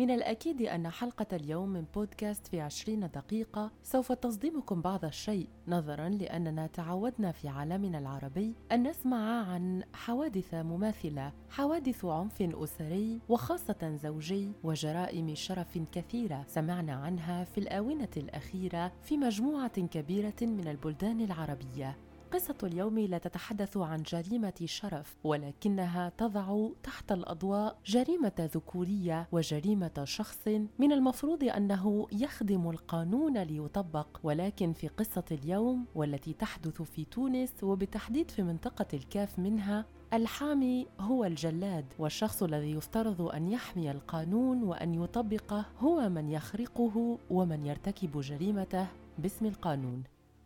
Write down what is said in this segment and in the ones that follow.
من الأكيد أن حلقة اليوم من بودكاست في عشرين دقيقة سوف تصدمكم بعض الشيء نظرا لأننا تعودنا في عالمنا العربي أن نسمع عن حوادث مماثلة حوادث عنف أسري وخاصة زوجي وجرائم شرف كثيرة سمعنا عنها في الآونة الأخيرة في مجموعة كبيرة من البلدان العربية. قصة اليوم لا تتحدث عن جريمة شرف ولكنها تضع تحت الأضواء جريمة ذكورية وجريمة شخص. من المفروض أنه يخدم القانون ليطبق ولكن في قصة اليوم والتي تحدث في تونس وبالتحديد في منطقة الكاف منها الحامي هو الجلاد والشخص الذي يفترض أن يحمي القانون وأن يطبقه هو من يخرقه ومن يرتكب جريمته باسم القانون.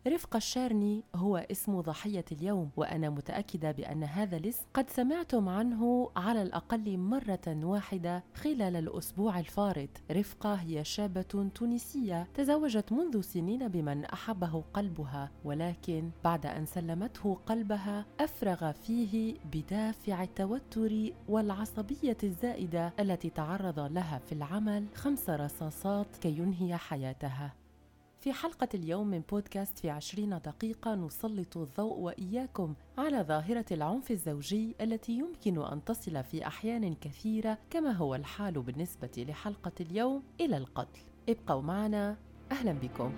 رفقة الشارني هو اسم ضحية اليوم وأنا متأكدة بأن هذا الاسم قد سمعتم عنه على الأقل مرة واحدة خلال الأسبوع الفارط. رفقة هي شابة تونسية تزوجت منذ سنين بمن أحبه قلبها ولكن بعد أن سلمته قلبها أفرغ فيه بدافع التوتر والعصبية الزائدة التي تعرض لها في العمل خمس رصاصات كي ينهي حياتها. في حلقة اليوم من بودكاست في عشرين دقيقة نسلط الضوء وإياكم على ظاهرة العنف الزوجي التي يمكن أن تصل في أحيان كثيرة كما هو الحال بالنسبة لحلقة اليوم إلى القتل. ابقوا معنا. أهلا بكم.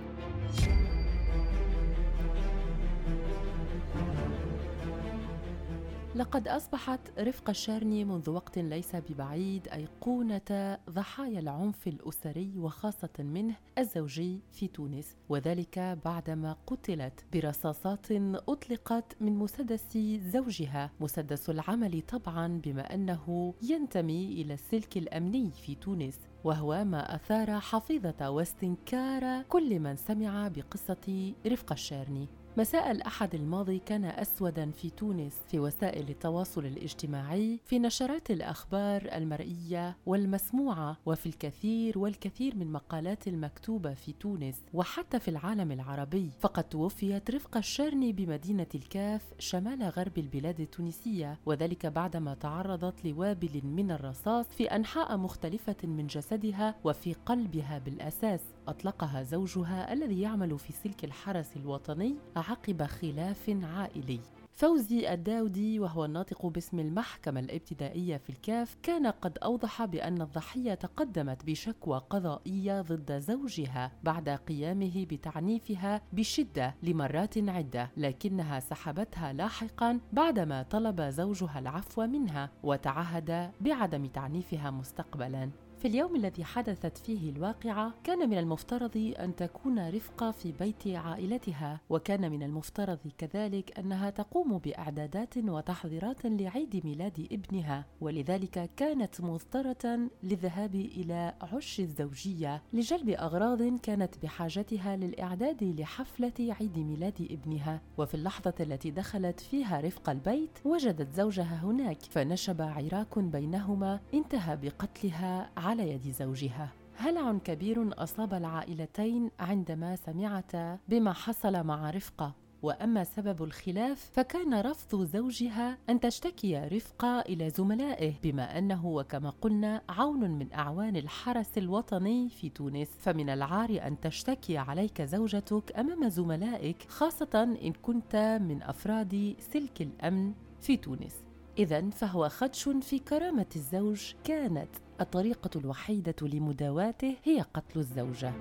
لقد أصبحت رفقة الشارني منذ وقت ليس ببعيد أيقونة ضحايا العنف الأسري وخاصة منه الزوجي في تونس وذلك بعدما قتلت برصاصات أطلقت من مسدس زوجها. مسدس العمل طبعا بما أنه ينتمي إلى السلك الأمني في تونس وهو ما أثار حفيظة واستنكار كل من سمع بقصة رفقة الشارني مساء الأحد الماضي كان أسودا في تونس في وسائل التواصل الاجتماعي في نشرات الأخبار المرئية والمسموعة وفي الكثير والكثير من مقالات المكتوبة في تونس وحتى في العالم العربي. فقد توفيت رفقة الشرني بمدينة الكاف شمال غرب البلاد التونسية وذلك بعدما تعرضت لوابل من الرصاص في أنحاء مختلفة من جسدها وفي قلبها بالأساس. أطلقها زوجها الذي يعمل في سلك الحرس الوطني عقب خلاف عائلي. فوزي الداودي وهو الناطق باسم المحكمة الابتدائية في الكاف كان قد أوضح بأن الضحية تقدمت بشكوى قضائية ضد زوجها بعد قيامه بتعنيفها بشدة لمرات عدة لكنها سحبتها لاحقا بعدما طلب زوجها العفو منها وتعهد بعدم تعنيفها مستقبلا. في اليوم الذي حدثت فيه الواقعة كان من المفترض أن تكون رفقة في بيت عائلتها وكان من المفترض كذلك أنها تقوم بإعدادات وتحضيرات لعيد ميلاد ابنها ولذلك كانت مضطرة للذهاب إلى عش الزوجية لجلب أغراض كانت بحاجتها للإعداد لحفلة عيد ميلاد ابنها. وفي اللحظة التي دخلت فيها رفقة البيت وجدت زوجها هناك فنشب عراك بينهما انتهى بقتلها يد زوجها. هلع كبير أصاب العائلتين عندما سمعتا بما حصل مع رفقة. وأما سبب الخلاف فكان رفض زوجها أن تشتكي رفقة إلى زملائه بما أنه وكما قلنا عون من أعوان الحرس الوطني في تونس. فمن العار أن تشتكي عليك زوجتك أمام زملائك خاصة إن كنت من أفراد سلك الأمن في تونس. اذا فهو خدش في كرامة الزوج كانت الطريقة الوحيدة لمداواته هي قتل الزوجة.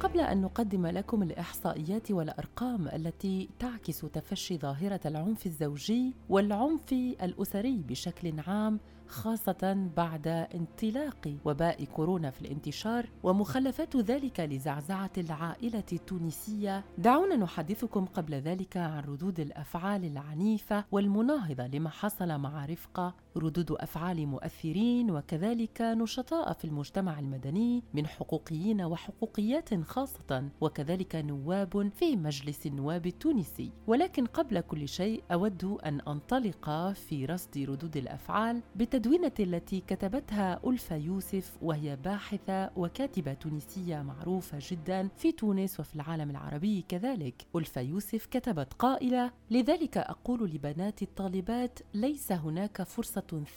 قبل أن نقدم لكم الإحصائيات والأرقام التي تعكس تفشي ظاهرة العنف الزوجي والعنف الأسري بشكل عام خاصة بعد انطلاق وباء كورونا في الانتشار ومخلفات ذلك لزعزعة العائلة التونسية. دعونا نحدثكم قبل ذلك عن ردود الأفعال العنيفة والمناهضة لما حصل مع رفقة ردود أفعال مؤثرين وكذلك نشطاء في المجتمع المدني من حقوقيين وحقوقيات خاصة وكذلك نواب في مجلس النواب التونسي. ولكن قبل كل شيء أود أن أنطلق في رصد ردود الأفعال بت التدوينة التي كتبتها ألفا يوسف وهي باحثة وكاتبة تونسية معروفة جدا في تونس وفي العالم العربي كذلك. ألفا يوسف كتبت قائلة لذلك أقول لبنات الطالبات ليس هناك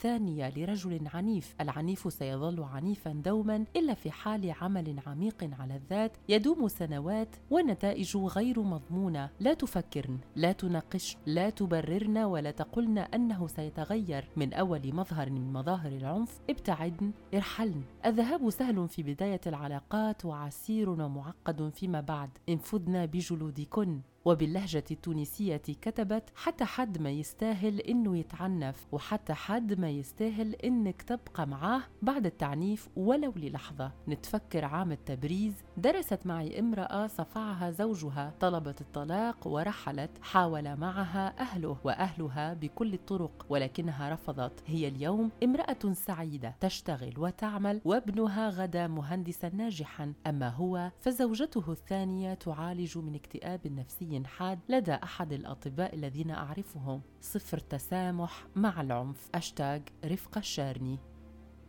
ثانية لرجل عنيف. العنيف سيظل عنيفا دوما إلا في حال عمل عميق على الذات يدوم سنوات ونتائج غير مضمونة. لا تفكرن لا تناقشن لا تبررن ولا تقولن أنه سيتغير. من أول مظهر من مظاهر العنف ابتعدن ارحلن. الذهاب سهل في بداية العلاقات وعسير ومعقد فيما بعد. انفذن بجلودكن. وباللهجة التونسية كتبت حتى حد ما يستاهل إنه يتعنف وحتى حد ما يستاهل إنك تبقى معاه بعد التعنيف ولو للحظة. نتفكر عام التبريز. درست معي امرأة صفعها زوجها. طلبت الطلاق ورحلت. حاول معها أهله وأهلها بكل الطرق ولكنها رفضت. هي اليوم امرأة سعيدة تشتغل وتعمل وابنها غدا مهندسا ناجحا. أما هو فزوجته الثانية تعالج من اكتئاب نفسي. حاد لدى أحد الأطباء الذين أعرفهم. صفر تسامح مع العنف. أشتاج رفقة الشارني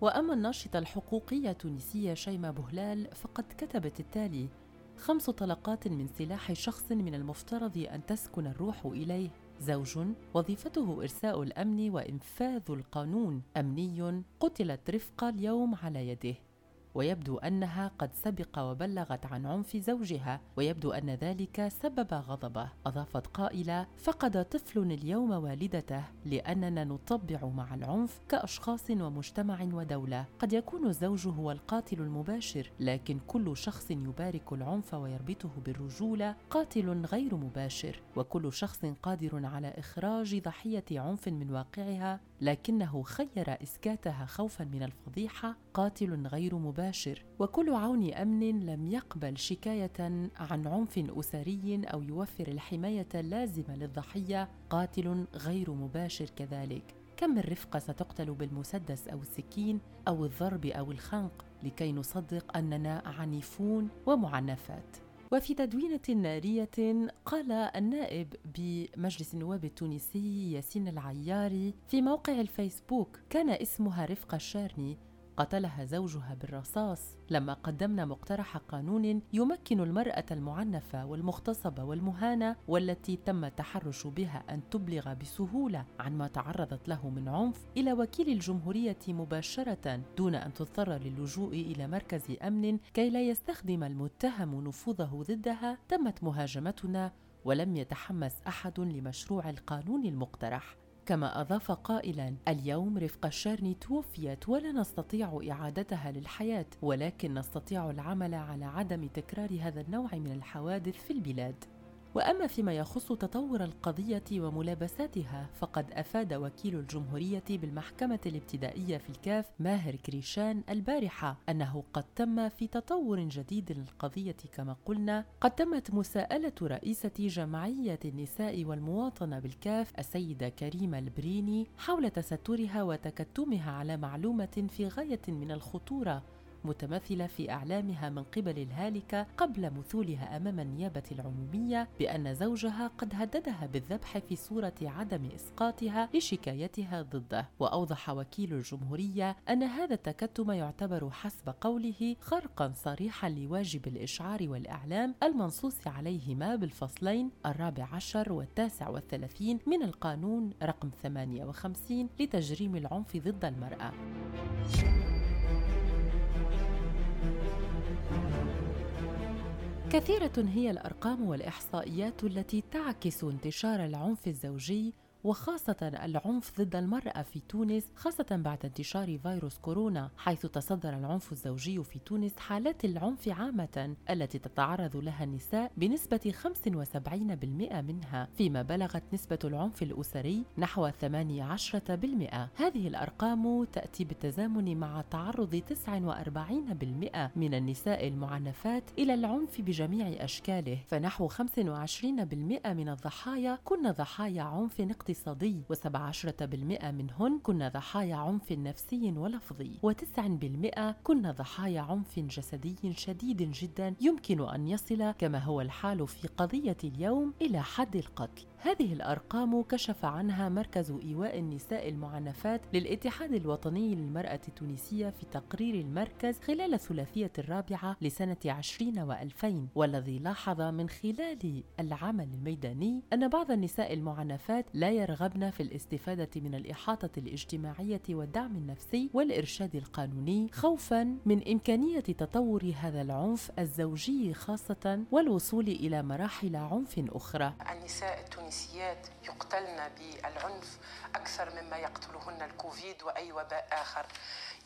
وأما الناشطة الحقوقية التونسية شيماء بهلال فقد كتبت التالي خمس طلقات من سلاح شخص من المفترض أن تسكن الروح إليه. زوج وظيفته إرساء الأمن وإنفاذ القانون. أمني قتلت رفقة اليوم على يده. ويبدو أنها قد سبق وبلغت عن عنف زوجها ويبدو أن ذلك سبب غضبه. أضافت قائلة فقد طفل اليوم والدته لأننا نطبع مع العنف كأشخاص ومجتمع ودولة. قد يكون الزوج هو القاتل المباشر لكن كل شخص يبارك العنف ويربطه بالرجولة قاتل غير مباشر. وكل شخص قادر على إخراج ضحية عنف من واقعها لكنه خير إسكاتها خوفا من الفضيحة قاتل غير مباشر. وكل عون أمن لم يقبل شكاية عن عنف أسري أو يوفر الحماية اللازمة للضحية قاتل غير مباشر كذلك. كم من رفقه ستقتل بالمسدس أو السكين أو الضرب أو الخنق؟ لكي نصدق أننا عنيفون ومعنفات. وفي تدوينة نارية قال النائب بمجلس النواب التونسي ياسين العياري في موقع الفيسبوك كان اسمها رفقة الشارني قتلها زوجها بالرصاص. لما قدمنا مقترح قانون يمكن المرأة المعنفة والمغتصبة والمهانة والتي تم التحرش بها أن تبلغ بسهولة عن ما تعرضت له من عنف إلى وكيل الجمهورية مباشرة دون أن تضطر للجوء إلى مركز أمن كي لا يستخدم المتهم نفوذه ضدها. تمت مهاجمتنا ولم يتحمس أحد لمشروع القانون المقترح. كما أضاف قائلا اليوم رفقة الشارني توفيت ولا نستطيع إعادتها للحياة ولكن نستطيع العمل على عدم تكرار هذا النوع من الحوادث في البلاد. وأما فيما يخص تطور القضية وملابساتها فقد أفاد وكيل الجمهورية بالمحكمة الابتدائية في الكاف ماهر كريشان البارحة أنه قد تم في تطور جديد للقضية كما قلنا قد تمت مساءلة رئيسة جمعية النساء والمواطنة بالكاف السيدة كريمة البريني حول تسترها وتكتمها على معلومة في غاية من الخطورة. متمثلة في إعلامها من قبل الهالكة قبل مثولها أمام النيابة العمومية بأن زوجها قد هددها بالذبح في صورة عدم إسقاطها لشكايتها ضده وأوضح وكيل الجمهورية أن هذا التكتم يعتبر حسب قوله خرقا صريحا لواجب الإشعار والإعلام المنصوص عليهما بالفصلين الرابع عشر والتاسع والثلاثين من القانون رقم 58 لتجريم العنف ضد المرأة. كثيرة هي الأرقام والإحصائيات التي تعكس انتشار العنف الزوجي وخاصة العنف ضد المرأة في تونس خاصة بعد انتشار فيروس كورونا حيث تصدر العنف الزوجي في تونس حالات العنف عامة التي تتعرض لها النساء بنسبة 75% منها فيما بلغت نسبة العنف الأسري نحو 18% هذه الأرقام تأتي بالتزامن مع تعرض 49% من النساء المعنفات إلى العنف بجميع أشكاله فنحو 25% من الضحايا كن ضحايا عنف اقتصادي اقتصادي و17% منهن كن ضحايا عنف نفسي ولفظي و9% كن ضحايا عنف جسدي شديد جدا يمكن أن يصل كما هو الحال في قضية اليوم إلى حد القتل. هذه الأرقام كشف عنها مركز إيواء النساء المعنفات للاتحاد الوطني للمرأة التونسية في تقرير المركز خلال الثلاثية الرابعة لسنة 20 و2000 والذي لاحظ من خلال العمل الميداني أن بعض النساء المعنفات لا يرغبن في الاستفادة من الإحاطة الاجتماعية والدعم النفسي والإرشاد القانوني خوفا من إمكانية تطور هذا العنف الزوجي خاصة والوصول إلى مراحل عنف أخرى. النساء التونسيات يقتلن بالعنف أكثر مما يقتلهن الكوفيد وأي وباء آخر.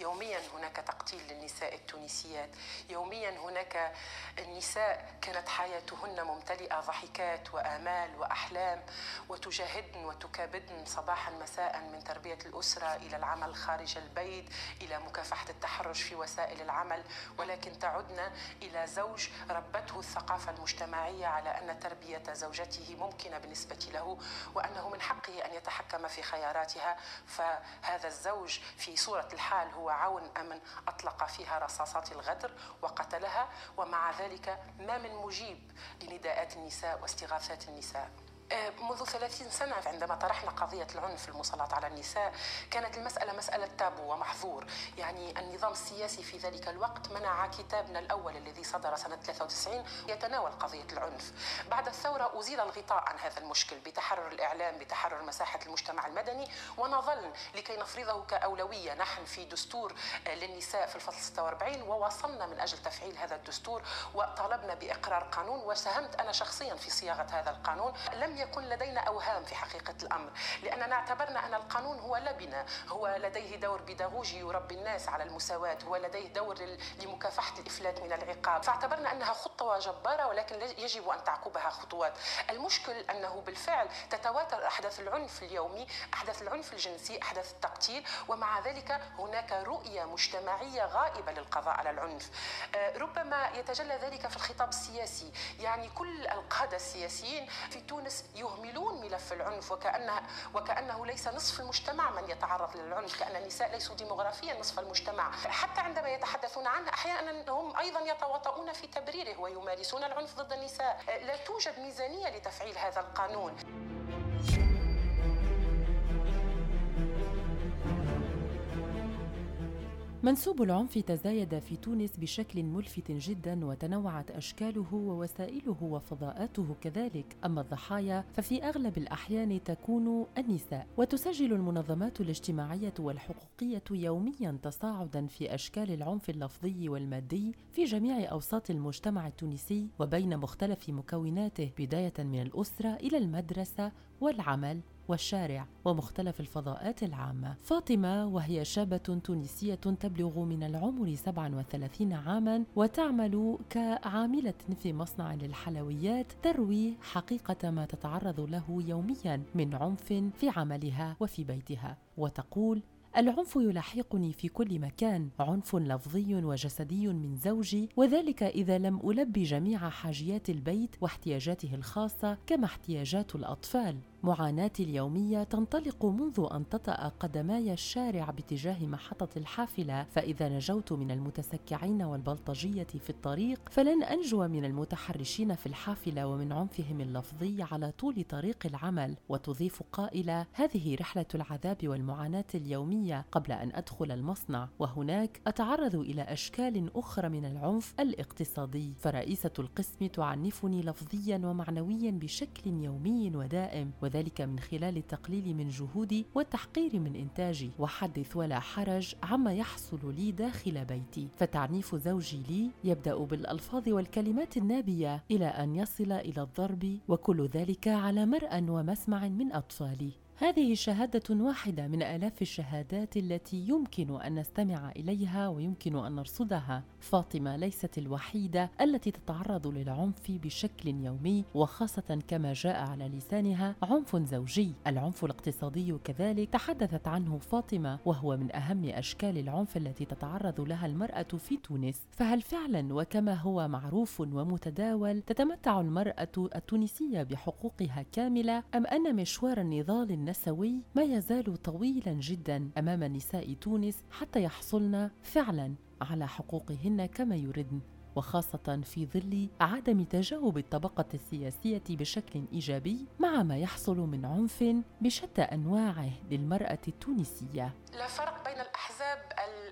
يوميا هناك تقتيل للنساء التونسيات. يوميا هناك النساء كانت حياتهن ممتلئة ضحكات وآمال وأحلام وتجاهدن وتكابدن صباحا مساء من تربية الأسرة إلى العمل خارج البيت إلى مكافحة التحرش في وسائل العمل. ولكن تعدن إلى زوج ربته الثقافة المجتمعية على أن تربية زوجته ممكنة بالنسبة له وأنه من حقه أن يتحكم في خياراتها فهذا الزوج في صورة الحال هو عون أمن أطلق فيها رصاصات الغدر وقتلها ومع ذلك ما من مجيب لنداءات النساء واستغاثات النساء. منذ 30 سنة عندما طرحنا قضية العنف المسلط على النساء كانت المسألة مسألة تابو ومحظور. يعني النظام السياسي في ذلك الوقت منع كتابنا الأول الذي صدر سنة 93 يتناول قضية العنف. بعد الثورة أزيل الغطاء عن هذا المشكل بتحرر الإعلام بتحرر مساحة المجتمع المدني ونظل لكي نفرضه كأولوية. نحن في دستور آه، للنساء في الفصل 46 وواصلنا من أجل تفعيل هذا الدستور وطالبنا بإقرار قانون. وساهمت أنا شخصيا في صياغة هذا القانون. لم يكن لدينا أوهام في حقيقة الأمر لأننا اعتبرنا أن القانون هو لبنة هو لديه دور بيداغوجي يربي الناس على المساواة هو لديه دور لمكافحة الإفلات من العقاب. فاعتبرنا أنها خطوة جبارة ولكن يجب أن تعقبها خطوات. المشكل أنه بالفعل تتواتر أحداث العنف اليومي أحداث العنف الجنسي أحداث التقتيل ومع ذلك هناك رؤية مجتمعية غائبة للقضاء على العنف. آه، ربما يتجلى ذلك في الخطاب السياسي. يعني كل القادة السياسيين في تونس يهملون ملف العنف وكأنه, وكأنه ليس نصف المجتمع من يتعرض للعنف كأن النساء ليسوا ديموغرافيا نصف المجتمع. حتى عندما يتحدثون عنه أحيانا هم أيضا يتواطؤون في تبريره ويمارسون العنف ضد النساء. لا توجد ميزانية لتفعيل هذا القانون. منسوب العنف تزايد في تونس بشكل ملفت جدا وتنوعت أشكاله ووسائله وفضاءاته كذلك. أما الضحايا ففي أغلب الأحيان تكون النساء. وتسجل المنظمات الاجتماعية والحقوقية يوميا تصاعدا في أشكال العنف اللفظي والمادي في جميع أوساط المجتمع التونسي وبين مختلف مكوناته بداية من الأسرة إلى المدرسة والعمل. والشارع ومختلف الفضاءات العامة. فاطمة وهي شابة تونسية تبلغ من العمر 37 عاما وتعمل كعاملة في مصنع للحلويات تروي حقيقة ما تتعرض له يوميا من عنف في عملها وفي بيتها. وتقول العنف يلاحقني في كل مكان. عنف لفظي وجسدي من زوجي وذلك إذا لم ألبي جميع حاجيات البيت واحتياجاته الخاصة كما احتياجات الأطفال. معاناتي اليومية تنطلق منذ أن تطأ قدماي الشارع باتجاه محطة الحافلة فإذا نجوت من المتسكعين والبلطجية في الطريق فلن أنجو من المتحرشين في الحافلة ومن عنفهم اللفظي على طول طريق العمل. وتضيف قائلة هذه رحلة العذاب والمعاناة اليومية قبل أن أدخل المصنع وهناك أتعرض إلى أشكال أخرى من العنف الاقتصادي. فرئيسة القسم تعنفني لفظيا ومعنويا بشكل يومي ودائم وذلك من خلال التقليل من جهودي والتحقير من إنتاجي وحدث ولا حرج عما يحصل لي داخل بيتي. فتعنيف زوجي لي يبدأ بالألفاظ والكلمات النابية إلى أن يصل إلى الضرب وكل ذلك على مرأى ومسمع من أطفالي. هذه شهادة واحدة من آلاف الشهادات التي يمكن أن نستمع إليها ويمكن أن نرصدها. فاطمة ليست الوحيدة التي تتعرض للعنف بشكل يومي وخاصة كما جاء على لسانها عنف زوجي. العنف الاقتصادي كذلك تحدثت عنه فاطمة وهو من أهم أشكال العنف التي تتعرض لها المرأة في تونس. فهل فعلا وكما هو معروف ومتداول تتمتع المرأة التونسية بحقوقها كاملة أم أن مشوار النضال النسوي ما يزال طويلا جدا أمام نساء تونس حتى يحصلن فعلا على حقوقهن كما يردن وخاصة في ظل عدم تجاوب الطبقة السياسية بشكل إيجابي مع ما يحصل من عنف بشتى أنواعه للمرأة التونسية. لا فرق بين الأحزاب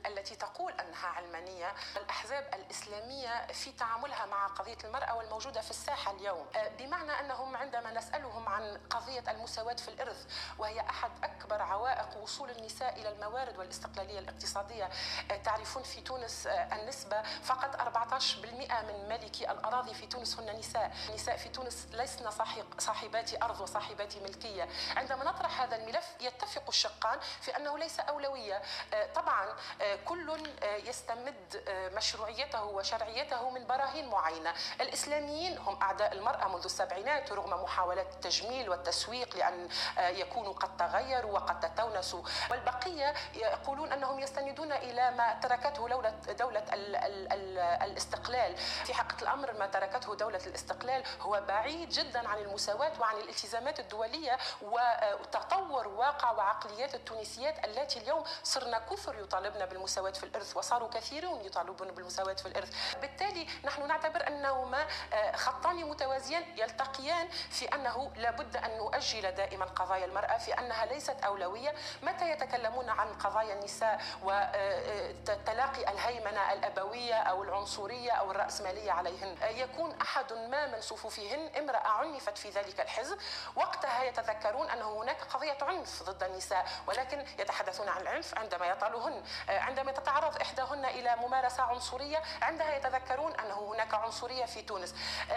التي تقول أنها علمانية والأحزاب الإسلامية في تعاملها مع قضية المرأة والموجودة في الساحة اليوم. آه، بمعنى أنهم عندما نسألهم عن قضية المساواة في الإرث وهي أحد أكبر عوائق وصول النساء إلى الموارد والاستقلالية الاقتصادية آه، تعرفون في تونس آه، النسبة فقط 14% من مالكي الأراضي في تونس هن نساء. النساء في تونس لسن صاحبات أرض وصاحبات ملكية. عندما نطرح هذا الملف يتفق الشقان في أنه ليس أولوية. طبعا كل يستمد مشروعيته وشرعيته من براهين معينة. الإسلاميين هم أعداء المرأة منذ السبعينات رغم محاولات التجميل والتسويق لأن يكونوا قد تغيروا وقد تتونسوا. والبقية يقولون أنهم يستندون إلى ما تركته دولة, دولة ال ال ال الاستقلال. في حقيقة الأمر ما تركته دولة الاستقلال هو بعيد جدا عن المساواة وعن الالتزامات الدولية وتطور واقع وعقليات التونسيات التي اليوم صرنا كثر يطالبن بالمساواة في الإرث وصاروا كثيرون يطالبون بالمساواة في الإرث. بالتالي نحن نعتبر أنهما آه، خطان متوازيان يلتقيان في أنه لابد أن نؤجل دائما قضايا المرأة في أنها ليست أولوية. متى يتكلمون عن قضايا النساء وتلاقي آه، الهيمنة الأبوية أو العنصرية أو الرأسمالية عليهن. آه، يكون أحد ما من صفوفهن امرأة عنفت في ذلك الحزب. وقتها يتذكرون أن هناك قضية عنف ضد النساء ولكن يتحدثون عن العنف عندما يطالهن. عندما تتعرض إحداهن إلى ممارسة عنصرية عندها يتذكرون أنه هناك عنصرية في تونس.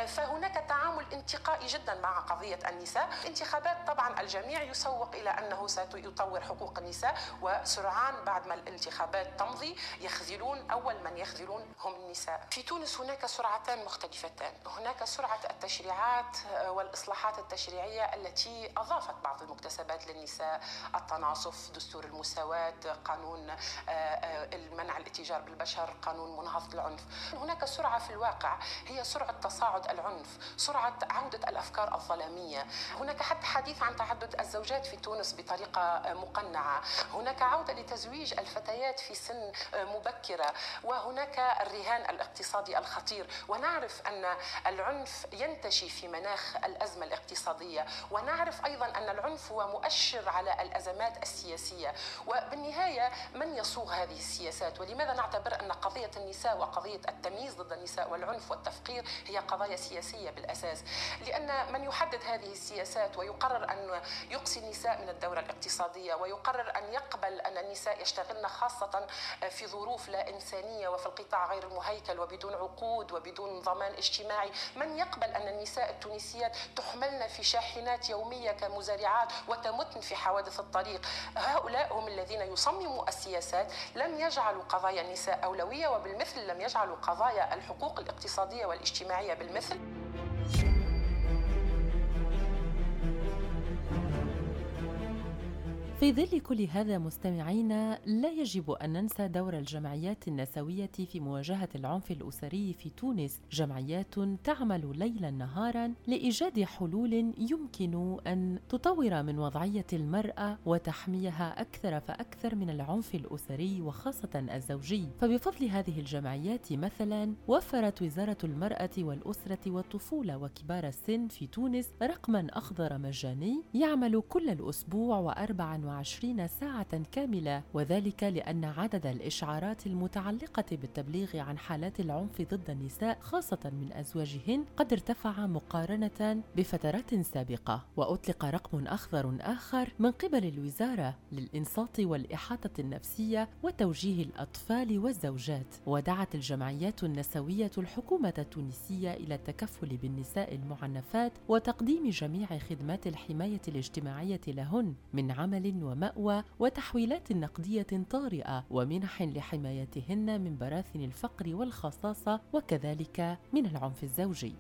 فهناك تعامل انتقائي جدا مع قضية النساء. انتخابات طبعا الجميع يسوق إلى أنه سيطور حقوق النساء وسرعان بعد ما الانتخابات تمضي يخذلون أول من يخذلون هم النساء. في تونس هناك سرعتان مختلفتان. هناك سرعة التشريعات والإصلاحات التشريعية التي أضافت بعض المكتسبات للنساء التناصف دستور المساواة قانون المنع الاتجار بالبشر قانون مناهضة العنف. هناك سرعة في الواقع هي سرعة تصاعد العنف سرعة عودة الأفكار الظلامية. هناك حتى حديث عن تعدد الزوجات في تونس بطريقة مقنعة. هناك عودة لتزويج الفتيات في سن مبكرة. وهناك الرهان الإقتصادي الخطير. ونعرف أن العنف ينتشي في مناخ الأزمة الاقتصادية. ونعرف أيضا أن العنف هو مؤشر على الأزمات السياسية. وبالنهاية من يصوغ هذه السياسات؟ ولماذا نعتبر أن قضية النساء وقضية التمييز ضد النساء والعنف والتفقير هي قضايا سياسية بالأساس؟ لأن من يحدد هذه السياسات ويقرر أن يقصي النساء من الدورة الاقتصادية ويقرر أن يقبل أن النساء يشتغلن خاصة في ظروف لا إنسانية وفي القطاع غير المهيكل وبدون عقود وبدون ضمان اجتماعي. من يقبل أن النساء التونسيات تحملن في شاحنات يومية كمزارعات وتمتن في حوادث الطريق؟ هؤلاء هم الذين يصمموا السياسات. لم يجعلوا قضايا النساء أولوية وبالمثل لم يجعلوا قضايا الحقوق الاقتصادية والاجتماعية بالمثل. في ظل كل هذا مستمعينا لا يجب أن ننسى دور الجمعيات النسوية في مواجهة العنف الأسري في تونس. جمعيات تعمل ليلا نهارا لإيجاد حلول يمكن أن تطور من وضعية المرأة وتحميها أكثر فأكثر من العنف الأسري وخاصة الزوجي. فبفضل هذه الجمعيات مثلا وفرت وزارة المرأة والأسرة والطفولة وكبار السن في تونس رقما أخضر مجاني يعمل كل الأسبوع واربعا وعشرين ساعة كاملة وذلك لأن عدد الإشعارات المتعلقة بالتبليغ عن حالات العنف ضد النساء خاصة من أزواجهن قد ارتفع مقارنة بفترات سابقة. وأطلق رقم أخضر آخر من قبل الوزارة للإنصات والإحاطة النفسية وتوجيه الأطفال والزوجات. ودعت الجمعيات النسوية الحكومة التونسية إلى التكفل بالنساء المعنفات وتقديم جميع خدمات الحماية الاجتماعية لهن من عمل ومأوى وتحويلات نقدية طارئة ومنح لحمايتهن من براثن الفقر والخصاصة وكذلك من العنف الزوجي.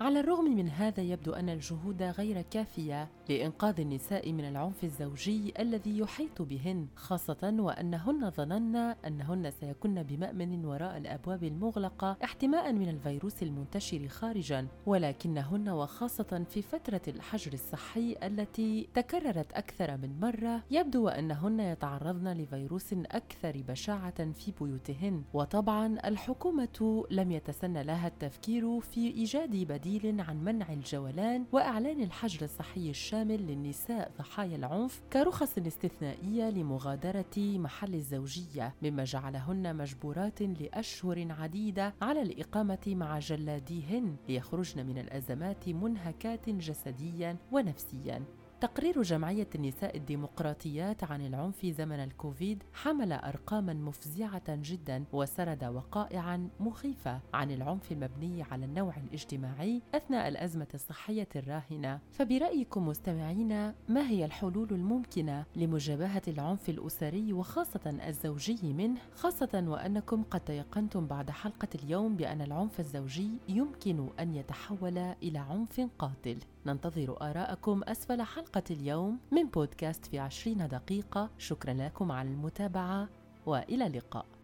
على الرغم من هذا يبدو أن الجهود غير كافية لإنقاذ النساء من العنف الزوجي الذي يحيط بهن خاصة وأنهن ظنن أنهن سيكن بمأمن وراء الأبواب المغلقة احتماء من الفيروس المنتشر خارجا ولكنهن وخاصة في فترة الحجر الصحي التي تكررت أكثر من مرة يبدو أنهن يتعرضن لفيروس أكثر بشاعة في بيوتهن وطبعا الحكومة لم يتسنى لها التفكير في إيجاد بديل عن منع الجولان وإعلان الحجر الصحي الشامل للنساء ضحايا العنف كرخص استثنائية لمغادرة محل الزوجية مما جعلهن مجبورات لأشهر عديدة على الإقامة مع جلاديهن ليخرجن من الأزمات منهكات جسديا ونفسيا. تقرير جمعية النساء الديمقراطيات عن العنف زمن الكوفيد حمل أرقاما مفزعة جدا وسرد وقائعا مخيفة عن العنف المبني على النوع الاجتماعي أثناء الأزمة الصحية الراهنة. فبرأيكم مستمعينا ما هي الحلول الممكنة لمجابهة العنف الأسري وخاصة الزوجي منه؟ خاصة وأنكم قد تيقنتم بعد حلقة اليوم بأن العنف الزوجي يمكن أن يتحول إلى عنف قاتل. ننتظر آراءكم أسفل حلقة اليوم من بودكاست في عشرين دقيقة. شكرا لكم على المتابعة وإلى اللقاء.